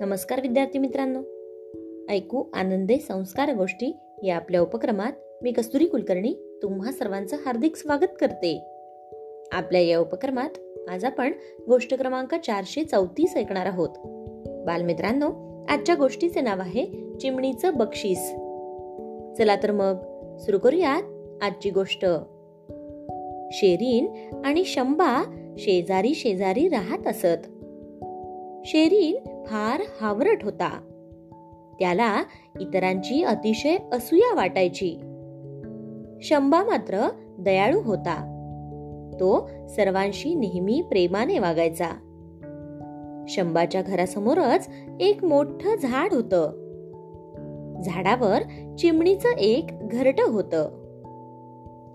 नमस्कार विद्यार्थी मित्रांनो. ऐकू आनंदे संस्कार गोष्टी या आपल्या उपक्रमात मी कस्तुरी कुलकर्णी तुम्हा सर्वांचं हार्दिक स्वागत करते. आपल्या या उपक्रमात आज आपण गोष्ट क्रमांक चारशे चौतीस ऐकणार आहोत. बालमित्रांनो आजच्या गोष्टीचे नाव आहे चिमणीचं बक्षीस. चला तर मग सुरू करूयात आजची गोष्ट. शेरीन आणि शंबा शेजारी शेजारी राहत असत. शेरीन फार हावरट होता. त्याला इतरांची अतिशय असूया वाटायची. शंभा मात्र दयाळू होता. तो सर्वांशी नेहमी प्रेमाने वागायचा. शंभाच्या घरासमोरच एक मोठं झाड होत. झाडावर चिमणीचं एक घरट होत.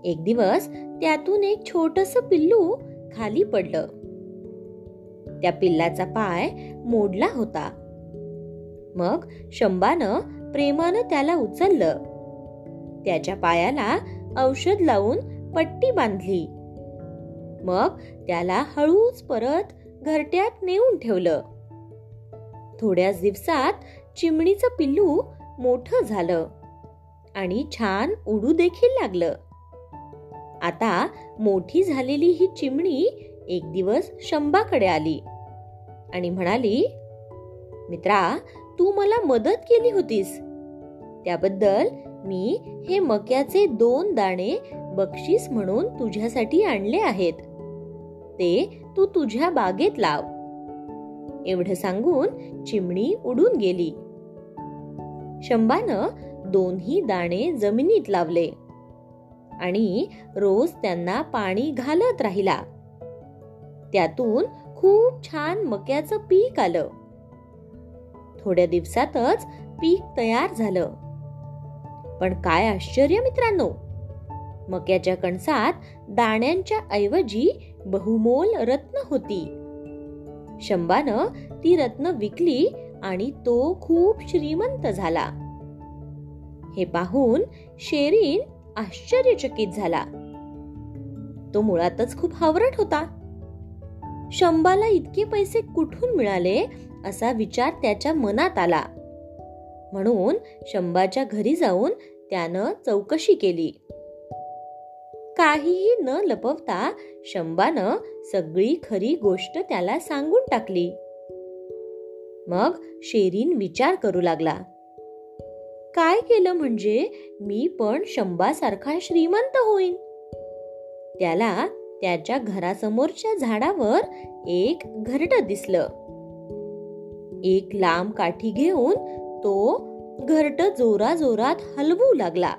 एक दिवस त्यातून एक छोटस पिल्लू खाली पडलं. त्या पिल्लाचा पाय मोडला होता. मग शंबानं प्रेमानं त्याला उचललं. त्याच्या पायाला औषध लावून पट्टी बांधली. मग त्याला हळूच परत घरट्यात नेऊन ठेवलं. थोड्याच दिवसात चिमणीचं पिल्लू मोठं झालं आणि छान उडू देखील लागलं. आता मोठी झालेली ही चिमणी एक दिवस शंभाकडे आली आणि म्हणाली मित्रा तू मला मदत केली होतीस. त्याबद्दल मी हे मक्याचे दोन दाणे बक्षीस म्हणून तुझ्यासाठी आणले आहेत. ते तू तुझ्या बागेत लाव. एवढं सांगून चिमणी उडून गेली. शंभानं दोन्ही दाणे जमिनीत लावले आणि रोज त्यांना पाणी घालत राहिला. त्यातून खूप छान मक्याचं पीक आलं. थोड्या दिवसातच पीक तयार झालं. पण काय आश्चर्य मित्रांनो! मक्याच्या कणसात दाण्यांच्या ऐवजी बहुमोल रत्न होती. शंबानं ती रत्न विकली आणि तो खूप श्रीमंत झाला. हे पाहून शेरीन आश्चर्यचकित झाला. तो मुळातच खूप हावरट होता. शंबाला इतके पैसे कुठून मिळाले? असा विचार त्याच्या मनात आला. म्हणून शंबाच्या घरी जाऊन त्यानं चौकशी केली. काहीही न लपवता शंबानं सगळी खरी गोष्ट त्याला सांगून टाकली. मग शेरीन विचार करू लागला. काय केलं म्हणजे मी पण शंबासारखा श्रीमंत होईन? त्याला त्याच्या घरासमोरच्या झाडावर एक घरट दिसलं. एक लांब काठी घेऊन तो घरट जोरा जोरात हलवू लागला.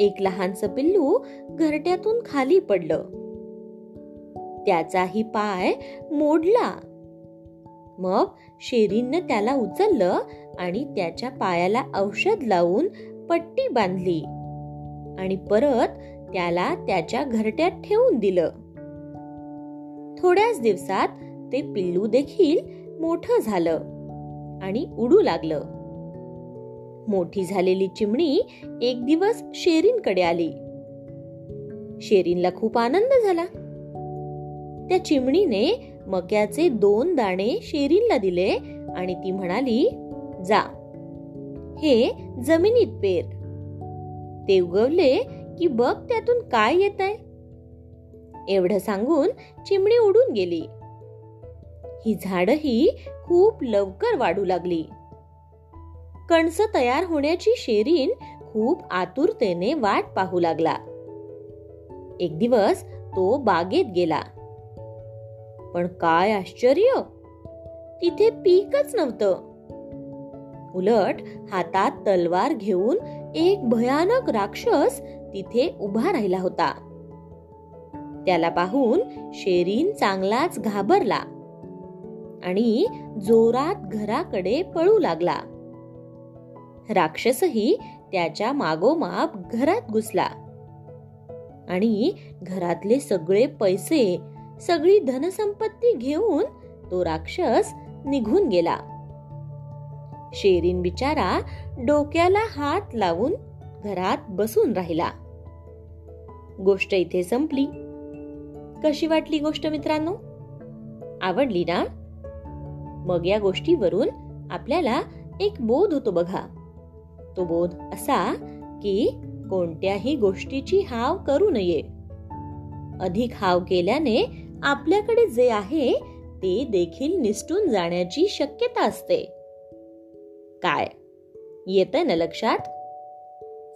एक लहानस पिल्लू घरट्यातून खाली पडलं. त्याचाही पाय मोडला. मग शेरीनं त्याला उचललं आणि त्याच्या पायाला औषध लावून पट्टी बांधली. आणि परत त्याला त्याच्या घरट्यात ठेवून दिलं. थोड्याच दिवसात ते पिल्लू देखील मोठं झालं आणि उडू लागलं. मोठी झालेली चिमणी एक दिवस शेरीनकडे आली. शेरीनला खूप आनंद झाला. त्या चिमणीने मक्याचे दोन दाणे शेरीनला दिले आणि ती म्हणाली जा. हे जमिनीत पेर. ते उगवले की बघ त्यातून काय येत आहे एवढं सांगून चिमणी उडून गेली. ही झाडही खूप लवकर वाढू लागली. कणस तयार होण्याची शेरीन खूप आतुरतेने वाट पाहू लागला. एक दिवस तो बागेत गेला. पण काय आश्चर्य! तिथे पीकच नव्हतं. उलट हातात तलवार घेऊन एक भयानक राक्षस तिथे उभा राहिला होता. त्याला पाहून शेरीन चांगलाच घाबरला आणि जोरात घराकडे पळू लागला. राक्षसही त्याच्या मागोमाग घरात घुसला आणि घरातले सगळे पैसे सगळी धनसंपत्ती घेऊन तो राक्षस निघून गेला. शेरीन बिचारा डोक्याला हात लावून घरात बसून राहिला. गोष्ट इथे संपली. कशी वाटली गोष्ट मित्रांनो? आवडली ना? मग या गोष्टीवरून आपल्याला एक बोध होतो बघा. तो बोध असा की कोणत्याही गोष्टीची हाव करू नये. अधिक हाव केल्याने आपल्याकडे जे आहे ते देखील निसटून जाण्याची शक्यता असते. काय? येतंय ना लक्षात?